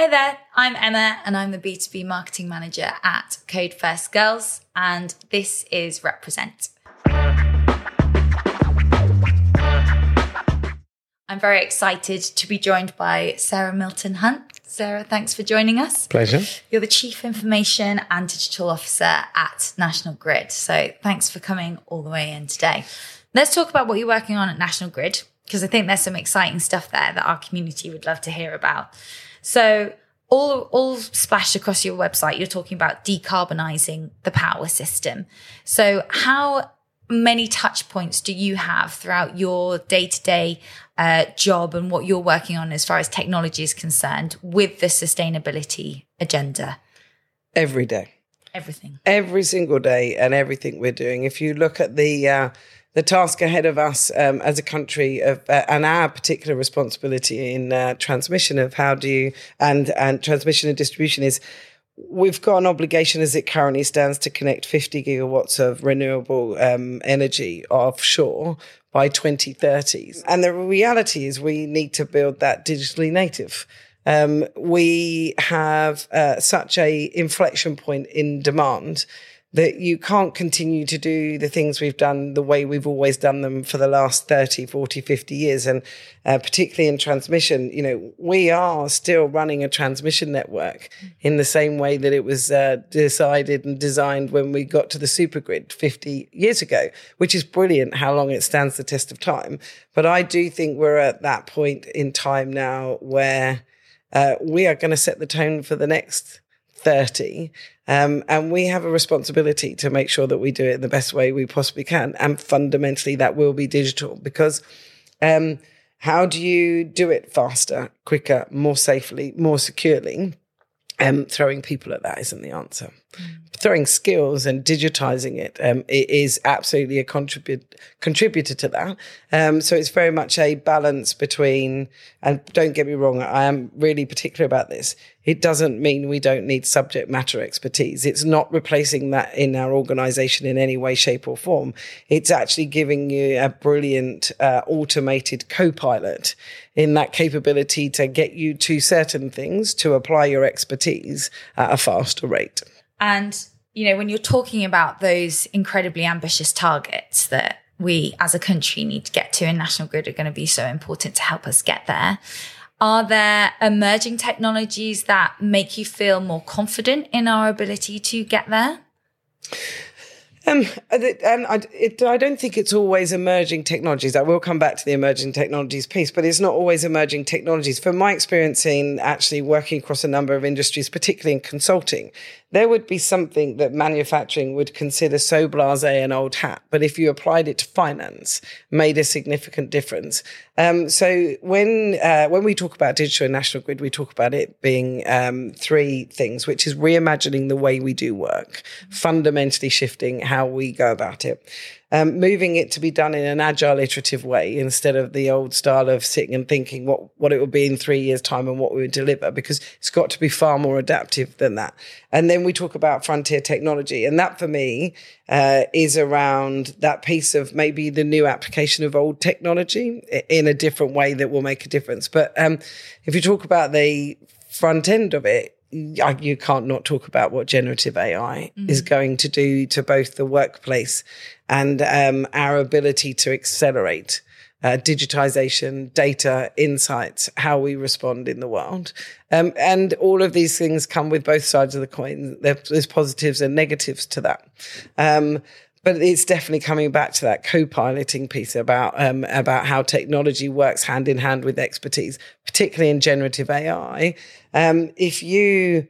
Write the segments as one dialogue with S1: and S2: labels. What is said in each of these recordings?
S1: Hi there, I'm Emma and I'm the B2B marketing manager at Code First Girls, and this is Represent. I'm very excited to be joined by Sarah Milton Hunt. Sarah, thanks for joining us.
S2: Pleasure.
S1: You're the Chief Information and Digital Officer at National Grid. So thanks for coming all the way in today. Let's talk about what you're working on at National Grid, because I think there's some exciting stuff there that our community would love to hear about. So all all splashed across your website, you're talking about decarbonizing the power system. So how many touch points do you have throughout your day to day job and what you're working on as far as technology is concerned with the sustainability agenda?
S2: Every day.
S1: Everything.
S2: Every single day, and everything we're doing. If you look at the uh, the task ahead of us um, as a country of, uh, and our particular responsibility in uh, transmission of how do you and and transmission and distribution is we've got an obligation as it currently stands to connect 50 gigawatts of renewable um, energy offshore by 2030 and the reality is we need to build that digitally native. Um, we have uh, such a inflection point in demand that you can't continue to do the things we've done the way we've always done them for the last 30, 40, 50 years. And uh, particularly in transmission, you know, we are still running a transmission network in the same way that it was uh, decided and designed when we got to the supergrid 50 years ago, which is brilliant how long it stands the test of time. But I do think we're at that point in time now where uh, we are going to set the tone for the next 30. Um, and we have a responsibility to make sure that we do it in the best way we possibly can. And fundamentally, that will be digital because um, how do you do it faster, quicker, more safely, more securely? Um, throwing people at that isn't the answer. Mm. Throwing skills and digitizing it, um, it is absolutely a contribute, contributor to that. Um, so it's very much a balance between, and don't get me wrong, I am really particular about this. It doesn't mean we don't need subject matter expertise. It's not replacing that in our organization in any way, shape, or form. It's actually giving you a brilliant uh, automated co pilot in that capability to get you to certain things to apply your expertise at a faster rate.
S1: And, you know, when you're talking about those incredibly ambitious targets that we as a country need to get to and National Grid are going to be so important to help us get there. Are there emerging technologies that make you feel more confident in our ability to get there?
S2: Um, and I, it, I, don't think it's always emerging technologies. I will come back to the emerging technologies piece, but it's not always emerging technologies. From my experience in actually working across a number of industries, particularly in consulting, there would be something that manufacturing would consider so blasé an old hat, but if you applied it to finance, made a significant difference. Um, so when uh, when we talk about digital and national grid, we talk about it being um, three things, which is reimagining the way we do work, fundamentally shifting how we go about it um, moving it to be done in an agile, iterative way instead of the old style of sitting and thinking what, what it will be in three years' time and what we would deliver, because it's got to be far more adaptive than that. And then we talk about frontier technology. And that for me uh, is around that piece of maybe the new application of old technology in a different way that will make a difference. But um, if you talk about the front end of it, you can't not talk about what generative AI mm-hmm. is going to do to both the workplace and um, our ability to accelerate uh, digitization, data, insights, how we respond in the world. Um, and all of these things come with both sides of the coin. There's positives and negatives to that. Um, but it's definitely coming back to that co-piloting piece about um, about how technology works hand in hand with expertise, particularly in generative AI. Um, if you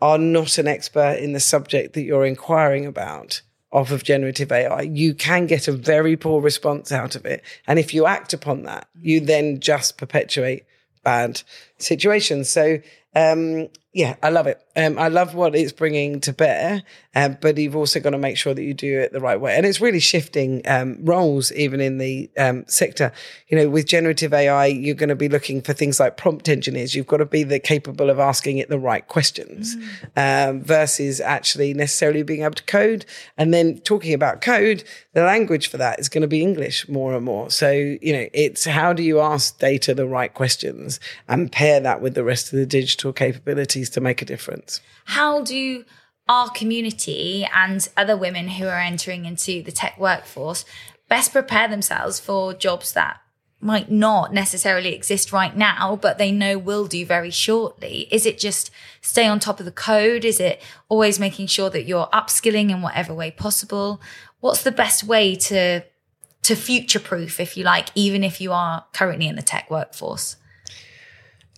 S2: are not an expert in the subject that you're inquiring about off of generative AI, you can get a very poor response out of it. And if you act upon that, you then just perpetuate bad situations. So um, yeah, I love it. Um, I love what it's bringing to bear, um, but you've also got to make sure that you do it the right way. And it's really shifting um, roles even in the um, sector. You know, with generative AI, you're going to be looking for things like prompt engineers. You've got to be the capable of asking it the right questions mm. versus actually necessarily being able to code. And then talking about code, the language for that is going to be English more and more. So, you know, it's how do you ask data the right questions and pair that with the rest of the digital capabilities to make a difference.
S1: How do our community and other women who are entering into the tech workforce best prepare themselves for jobs that might not necessarily exist right now, but they know will do very shortly? Is it just stay on top of the code? Is it always making sure that you're upskilling in whatever way possible? What's the best way to to future proof, if you like, even if you are currently in the tech workforce?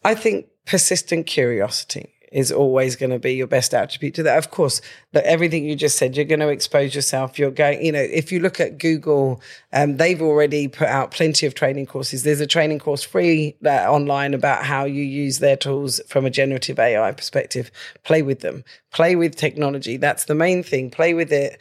S2: I think persistent curiosity is always going to be your best attribute to that. Of course, that everything you just said, you're going to expose yourself. You're going, you know, if you look at Google, um, they've already put out plenty of training courses. There's a training course free uh, online about how you use their tools from a generative AI perspective. Play with them, play with technology. That's the main thing. Play with it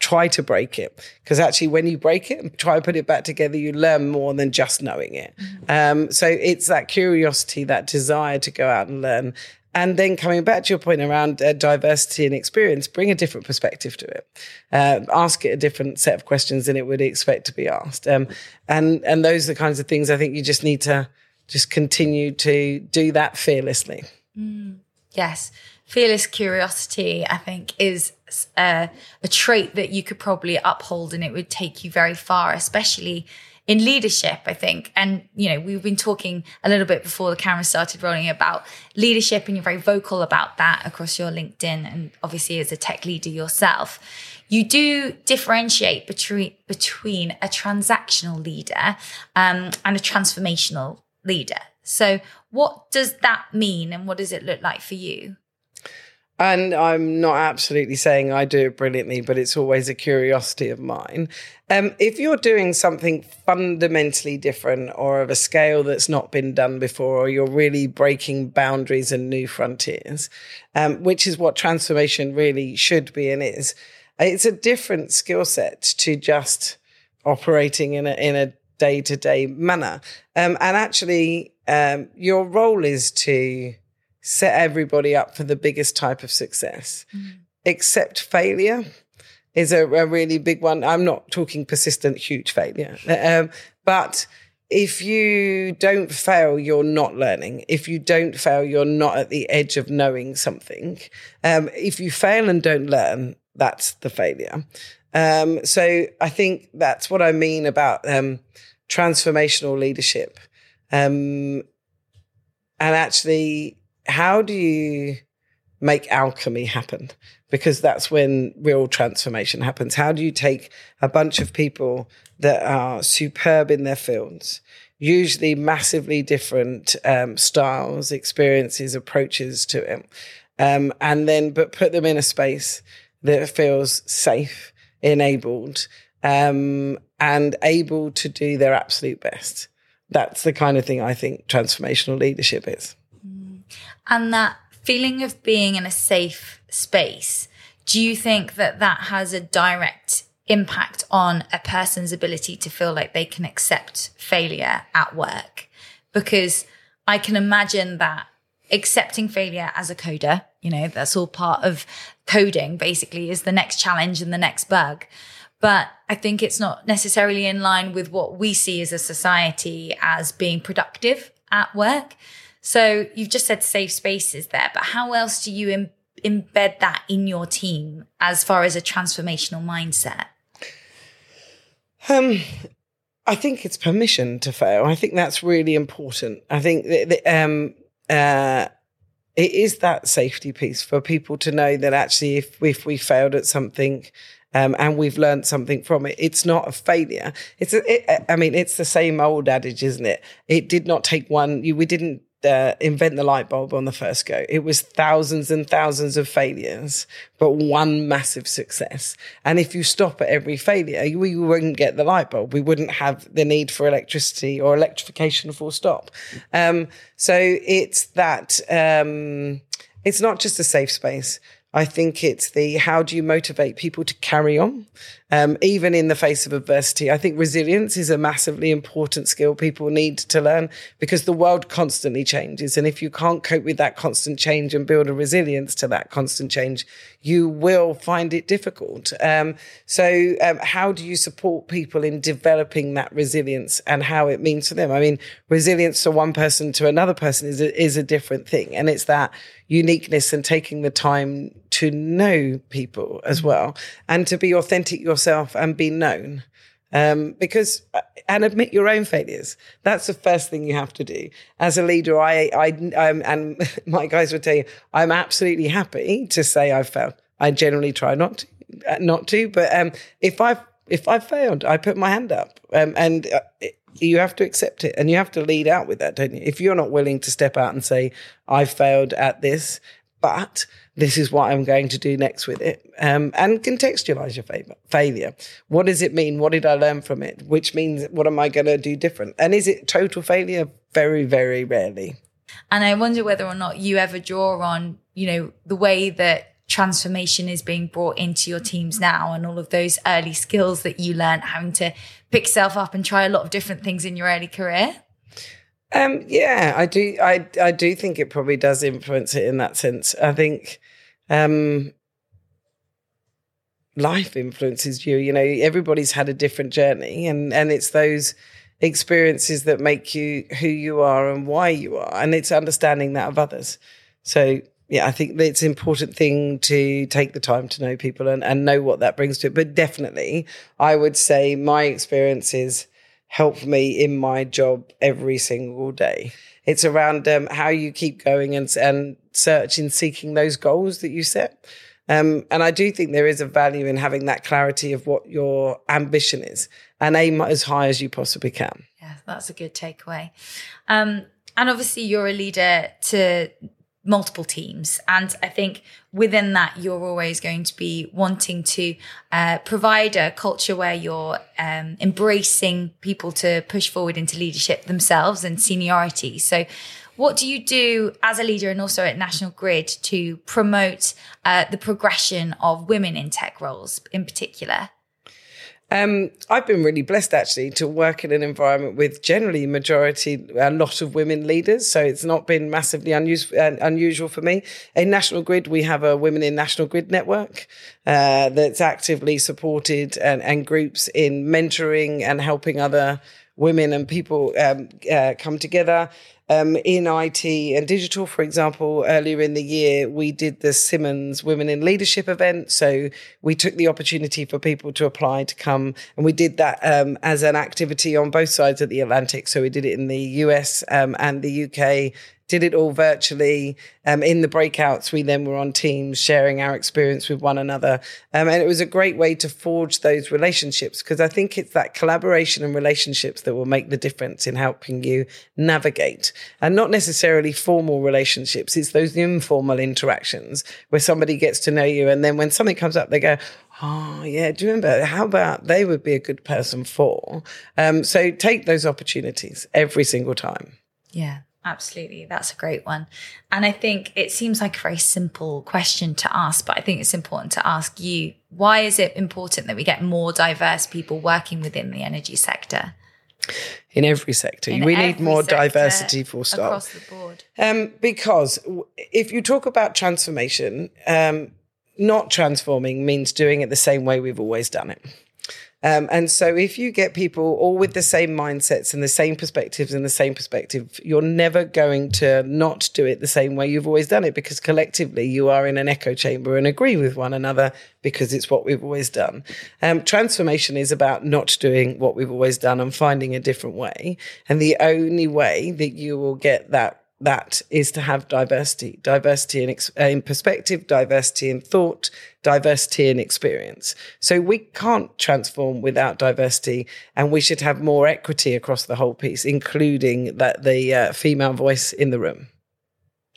S2: try to break it because actually when you break it and try to put it back together you learn more than just knowing it mm-hmm. um, so it's that curiosity that desire to go out and learn and then coming back to your point around uh, diversity and experience, bring a different perspective to it. Uh, ask it a different set of questions than it would expect to be asked. Um, and and those are the kinds of things I think you just need to just continue to do that fearlessly.
S1: Mm, yes, fearless curiosity, I think, is a, uh, a trait that you could probably uphold, and it would take you very far, especially in leadership, I think. And, you know, we've been talking a little bit before the camera started rolling about leadership, and you're very vocal about that across your LinkedIn and obviously as a tech leader yourself. You do differentiate between between a transactional leader um, and a transformational leader. So, what does that mean, and what does it look like for you?
S2: And I'm not absolutely saying I do it brilliantly, but it's always a curiosity of mine. Um, if you're doing something fundamentally different or of a scale that's not been done before, or you're really breaking boundaries and new frontiers, um, which is what transformation really should be and is, it's a different skill set to just operating in a, in a day to day manner. Um, and actually, um, your role is to set everybody up for the biggest type of success. Mm. Accept failure is a, a, really big one. I'm not talking persistent, huge failure, um, but if you don't fail, you're not learning. If you don't fail, you're not at the edge of knowing something. Um, if you fail and don't learn, that's the failure. Um, so I think that's what I mean about um, transformational leadership. Um, and actually, how do you make alchemy happen? Because that's when real transformation happens. How do you take a bunch of people that are superb in their fields, usually massively different um, styles, experiences, approaches to it, um, and then but put them in a space that feels safe, enabled, um, and able to do their absolute best. That's the kind of thing I think transformational leadership is.
S1: And that feeling of being in a safe space, do you think that that has a direct impact on a person's ability to feel like they can accept failure at work? Because I can imagine that accepting failure as a coder, you know, that's all part of coding basically is the next challenge and the next bug. But I think it's not necessarily in line with what we see as a society as being productive at work. So you've just said safe spaces there, but how else do you Im- embed that in your team as far as a transformational mindset?
S2: Um, I think it's permission to fail. I think that's really important. I think that, that um, uh, it is that safety piece for people to know that actually, if if we failed at something, um, and we've learned something from it. It's not a failure. It's, a, it, I mean, it's the same old adage, isn't it? It did not take one. You, we didn't invent the light bulb on the first go. It was thousands and thousands of failures, but one massive success. And if you stop at every failure, we wouldn't get the light bulb. We wouldn't have the need for electricity or electrification full stop. Um, so it's that, um, it's not just a safe space. I think it's the how do you motivate people to carry on, um, even in the face of adversity. I think resilience is a massively important skill people need to learn because the world constantly changes. And if you can't cope with that constant change and build a resilience to that constant change, you will find it difficult. Um, so, um, how do you support people in developing that resilience and how it means to them? I mean, resilience to one person to another person is a, is a different thing. And it's that uniqueness and taking the time to know people as mm. well and to be authentic yourself and be known. Um, because uh, and admit your own failures. That's the first thing you have to do as a leader. I, I, um, and my guys would tell you, I'm absolutely happy to say I've failed. I generally try not to, uh, not to, but um, if I've if I've failed, I put my hand up, um, and uh, you have to accept it and you have to lead out with that, don't you? If you're not willing to step out and say, I've failed at this, but this is what I'm going to do next with it, um, and contextualize your fa- failure. What does it mean? What did I learn from it? Which means, what am I going to do different? And is it total failure? Very, very rarely.
S1: And I wonder whether or not you ever draw on, you know, the way that transformation is being brought into your teams now and all of those early skills that you learned having to pick yourself up and try a lot of different things in your early career?
S2: Um, yeah, I do. I I do think it probably does influence it in that sense. I think um, life influences you. You know, everybody's had a different journey, and and it's those experiences that make you who you are and why you are, and it's understanding that of others. So yeah, I think it's an important thing to take the time to know people and, and know what that brings to it. But definitely, I would say my experiences help me in my job every single day. It's around um, how you keep going and, and searching, seeking those goals that you set. Um, and I do think there is a value in having that clarity of what your ambition is and aim as high as you possibly can.
S1: Yeah, that's a good takeaway. Um, and obviously, you're a leader to multiple teams. And I think within that, you're always going to be wanting to uh, provide a culture where you're um, embracing people to push forward into leadership themselves and seniority. So, what do you do as a leader and also at National Grid to promote uh, the progression of women in tech roles in particular?
S2: Um, I've been really blessed actually to work in an environment with generally majority, a lot of women leaders. So it's not been massively unus- uh, unusual for me. In National Grid, we have a Women in National Grid network uh, that's actively supported and, and groups in mentoring and helping other women and people um, uh, come together. Um, in IT and digital, for example, earlier in the year, we did the Simmons Women in Leadership event. So we took the opportunity for people to apply to come, and we did that um, as an activity on both sides of the Atlantic. So we did it in the US um, and the UK did it all virtually. Um, in the breakouts, we then were on teams sharing our experience with one another. Um, and it was a great way to forge those relationships because I think it's that collaboration and relationships that will make the difference in helping you navigate and not necessarily formal relationships. It's those informal interactions where somebody gets to know you. And then when something comes up, they go, Oh, yeah. Do you remember? How about they would be a good person for? Um, so take those opportunities every single time.
S1: Yeah. Absolutely. That's a great one. And I think it seems like a very simple question to ask, but I think it's important to ask you why is it important that we get more diverse people working within the energy sector?
S2: In every sector. In we every need more diversity for stop.
S1: Across the board.
S2: Um, because if you talk about transformation, um, not transforming means doing it the same way we've always done it. Um, and so, if you get people all with the same mindsets and the same perspectives and the same perspective, you're never going to not do it the same way you've always done it because collectively you are in an echo chamber and agree with one another because it's what we've always done. Um, transformation is about not doing what we've always done and finding a different way. And the only way that you will get that that is to have diversity, diversity in, uh, in perspective, diversity in thought, diversity in experience. So we can't transform without diversity, and we should have more equity across the whole piece, including that the uh, female voice in the room.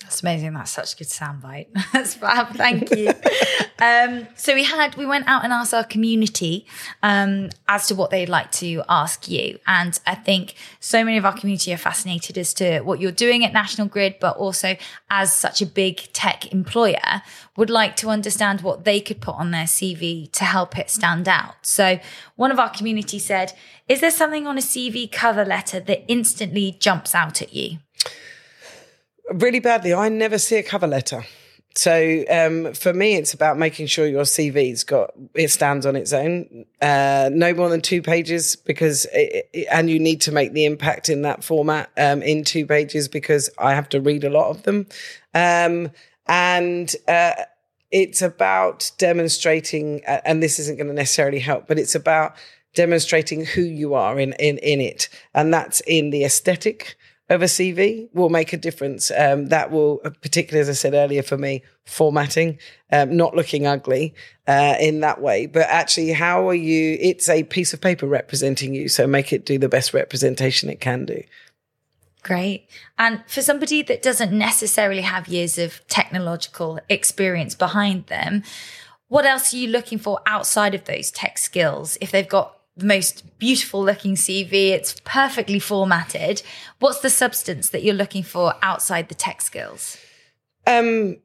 S1: That's amazing. That's such a good soundbite. That's fab. Thank you. um, so we had we went out and asked our community um, as to what they'd like to ask you, and I think so many of our community are fascinated as to what you're doing at National Grid, but also as such a big tech employer, would like to understand what they could put on their CV to help it stand out. So one of our community said, "Is there something on a CV cover letter that instantly jumps out at you?"
S2: Really badly. I never see a cover letter. So um, for me, it's about making sure your CV's got it stands on its own, uh, no more than two pages because, it, and you need to make the impact in that format um, in two pages because I have to read a lot of them, um, and uh, it's about demonstrating, uh, and this isn't going to necessarily help, but it's about demonstrating who you are in in in it, and that's in the aesthetic of a CV will make a difference. Um, that will, particularly as I said earlier, for me, formatting, um, not looking ugly uh, in that way, but actually, how are you? It's a piece of paper representing you, so make it do the best representation it can do.
S1: Great. And for somebody that doesn't necessarily have years of technological experience behind them, what else are you looking for outside of those tech skills? If they've got the most beautiful looking CV. It's perfectly formatted. What's the substance that you're looking for outside the tech skills?
S2: Um,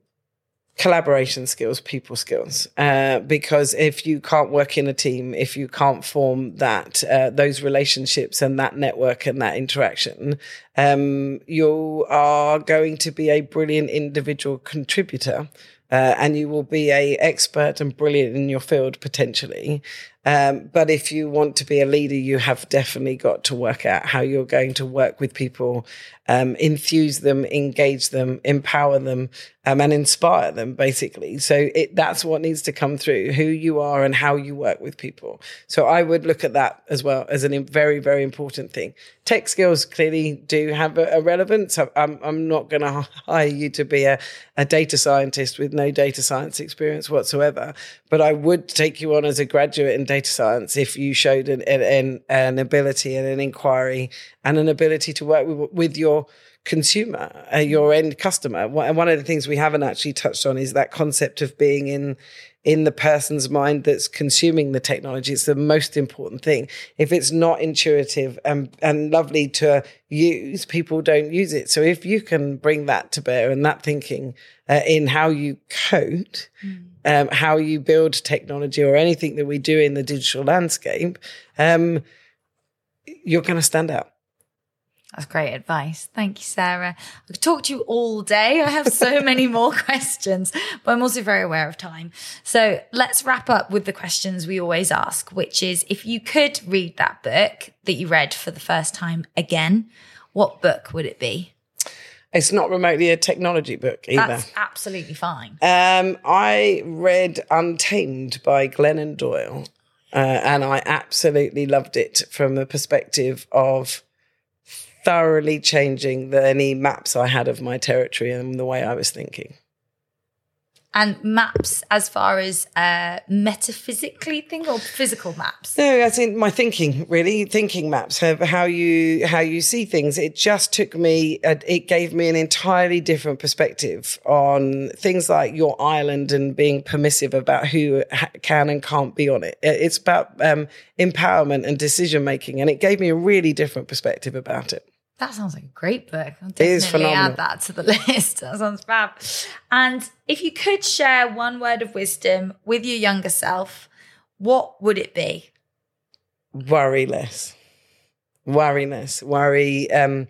S2: collaboration skills, people skills. Uh, because if you can't work in a team, if you can't form that uh, those relationships and that network and that interaction, um, you are going to be a brilliant individual contributor. Uh, and you will be a expert and brilliant in your field potentially. Um, but if you want to be a leader, you have definitely got to work out how you're going to work with people, um, enthuse them, engage them, empower them, um, and inspire them, basically. So it, that's what needs to come through who you are and how you work with people. So I would look at that as well as a very, very important thing. Tech skills clearly do have a, a relevance. I'm, I'm not going to hire you to be a, a data scientist with no data science experience whatsoever, but I would take you on as a graduate in data science if you showed an, an, an ability and an inquiry and an ability to work with, with your consumer, uh, your end customer. And one of the things we haven't actually touched on is that concept of being in in the person's mind that's consuming the technology. It's the most important thing. If it's not intuitive and, and lovely to use, people don't use it. So if you can bring that to bear and that thinking uh, in how you code, mm um, how you build technology or anything that we do in the digital landscape, um, you're going to stand out.
S1: That's great advice. Thank you, Sarah. I could talk to you all day. I have so many more questions, but I'm also very aware of time. So let's wrap up with the questions we always ask, which is if you could read that book that you read for the first time again, what book would it be?
S2: It's not remotely a technology book either.
S1: That's absolutely fine.
S2: Um, I read Untamed by Glennon Doyle, uh, and I absolutely loved it from the perspective of thoroughly changing the, any maps I had of my territory and the way I was thinking.
S1: And maps as far as uh, metaphysically think or physical maps?
S2: No i think my thinking really. Thinking maps how you how you see things. It just took me it gave me an entirely different perspective on things like your island and being permissive about who can and can't be on it. It's about um, empowerment and decision making and it gave me a really different perspective about it
S1: that sounds like a great book. I'll definitely add that to the list. That sounds fab. And if you could share one word of wisdom with your younger self, what would it be?
S2: Worry less. Worry less. Worry. Um,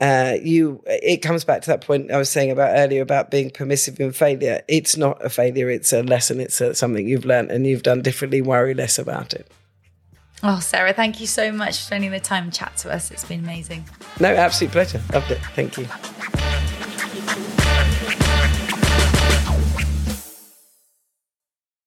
S2: uh, you. It comes back to that point I was saying about earlier about being permissive in failure. It's not a failure. It's a lesson. It's a, something you've learned and you've done differently. Worry less about it.
S1: Oh, Sarah, thank you so much for spending the time to chat to us. It's been amazing.
S2: No, absolute pleasure. Loved it. Thank you.